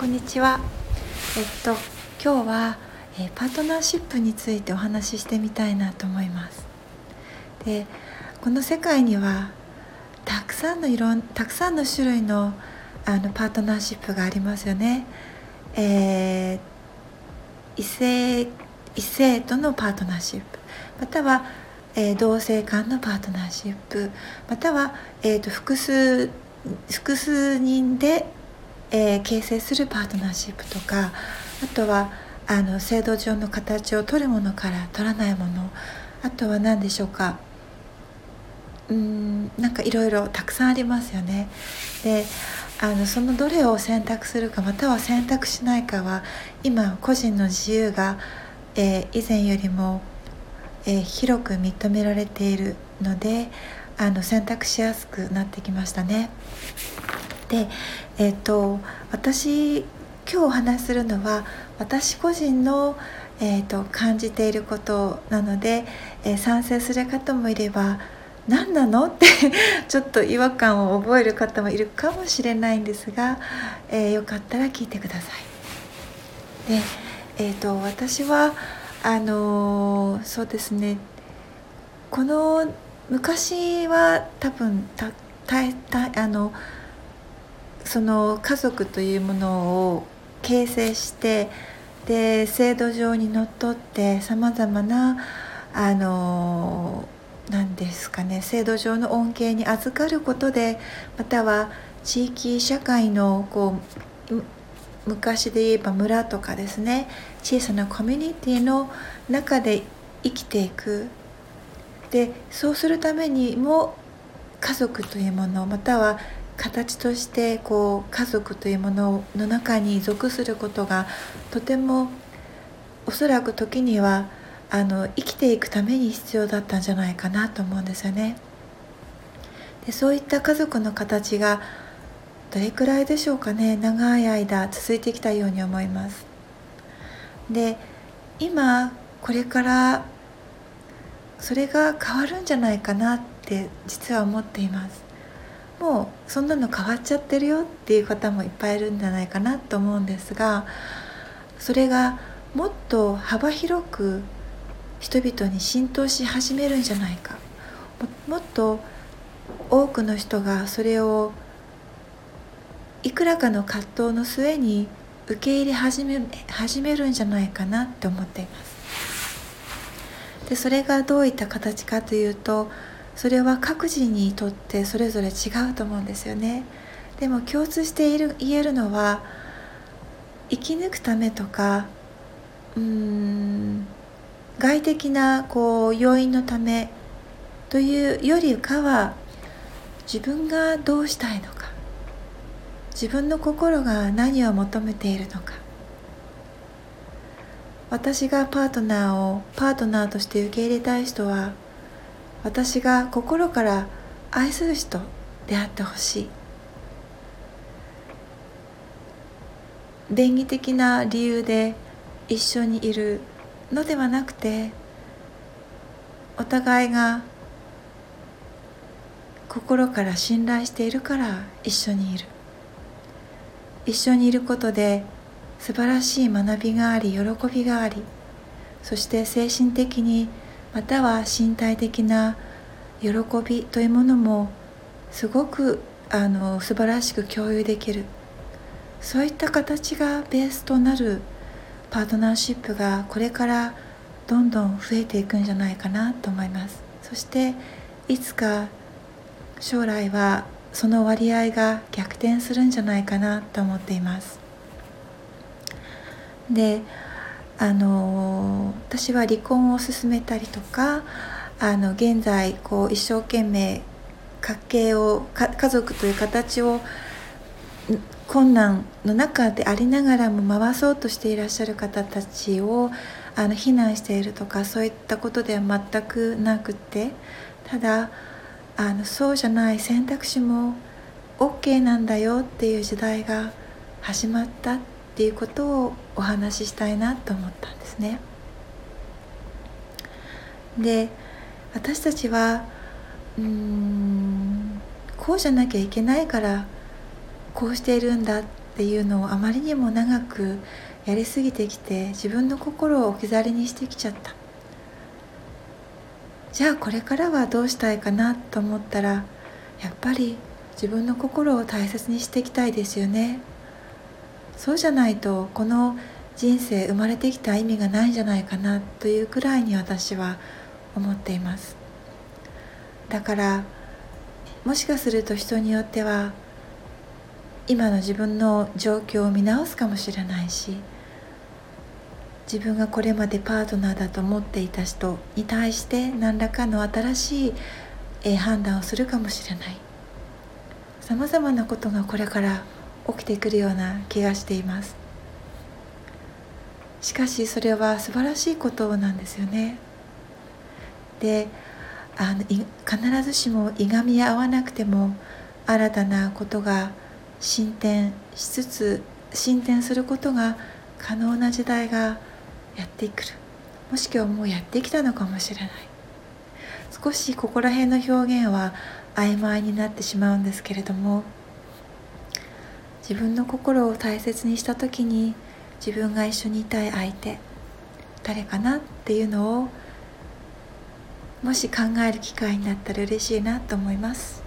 こんにちは。えっと今日は、えー、パートナーシップについてお話ししてみたいなと思います。で、この世界にはたくさんのいろんたくさんの種類のあのパートナーシップがありますよね。えー、異性異性とのパートナーシップ、またはえー、同性間のパートナーシップまたは、えーと複数複数人でえー、形成するパートナーシップとかあとはあの制度上の形を取るものから取らないものあとは何でしょうかうんなんかいろいろたくさんありますよね。であのそのどれを選択するかまたは選択しないかは今個人の自由が、えー、以前よりも、えー、広く認められているのであの選択しやすくなってきましたね。で、えーと、私今日お話しするのは私個人の、えーと、感じていることなので、えー、賛成する方もいれば何なの？ってちょっと違和感を覚える方もいるかもしれないんですが、えー、よかったら聞いてください。で、えーと、と私はあのー、そうですねこの昔は多分たたたあのその家族というものを形成してで制度上にのっとってさまざまなあの何ですかね制度上の恩恵に預かることでまたは地域社会のこう昔で言えば村とかですね小さなコミュニティの中で生きていく。でそうするためにも家族というものまたは形としてこう家族というものの中に属することがとてもおそらく時にはあの生きていくために必要だったんじゃないかなと思うんですよね。でそういった家族の形がどれくらいでしょうかね長い間続いてきたように思います。で今これからそれが変わるんじゃないかなって実は思っています。もうそんなの変わっちゃってるよっていう方もいっぱいいるんじゃないかなと思うんですがそれがもっと幅広く人々に浸透し始めるんじゃないかもっと多くの人がそれをいくらかの葛藤の末に受け入れ始め始めるんじゃないかなって思っています。でそれがどういった形かというとそれは各自にとってそれぞれ違うと思うんですよね。でも共通している言えるのは生き抜くためとかうーん外的なこう要因のためというよりかは自分がどうしたいのか自分の心が何を求めているのか。私がパートナーをパートナーとして受け入れたい人は私が心から愛する人であってほしい。便宜的な理由で一緒にいるのではなくてお互いが心から信頼しているから一緒にいる。一緒にいることで素晴らしい学びがあり喜びがありそして精神的にまたは身体的な喜びというものもすごくあの素晴らしく共有できる。そういった形がベースとなるパートナーシップがこれからどんどん増えていくんじゃないかなと思います。そしていつか将来はその割合が逆転するんじゃないかなと思っています。であの私は離婚を進めたりとかあの現在こう一生懸命家計を家族という形を困難の中でありながらも回そうとしていらっしゃる方たちをあの非難しているとかそういったことでは全くなくてただあのそうじゃない選択肢も OK なんだよっていう時代が始まった。っっていうことをお話ししたいなと思ったんですね。で私たちはうんこうじゃなきゃいけないからこうしているんだっていうのをあまりにも長くやりすぎてきて自分の心を置き去りにしてきちゃったじゃあこれからはどうしたいかなと思ったらやっぱり自分の心を大切にしていきたいですよねそうじゃないとこの人生生まれてきた意味がないんじゃないかなというくらいに私は思っています。だからもしかすると人によっては今の自分の状況を見直すかもしれないし自分がこれまでパートナーだと思っていた人に対して何らかの新しい判断をするかもしれない。さまざまなことがこれから起きてくるような気がしています。しかしそれは素晴らしいことなんですよね。であの必ずしもいがみ合わなくても新たなことが進展しつつ進展することが可能な時代がやってくる。もしくはもうやってきたのかもしれない。少しここら辺の表現は曖昧になってしまうんですけれども自分の心を大切にした時に自分が一緒にいたい相手誰かなっていうのをもし考える機会になったら嬉しいなと思います。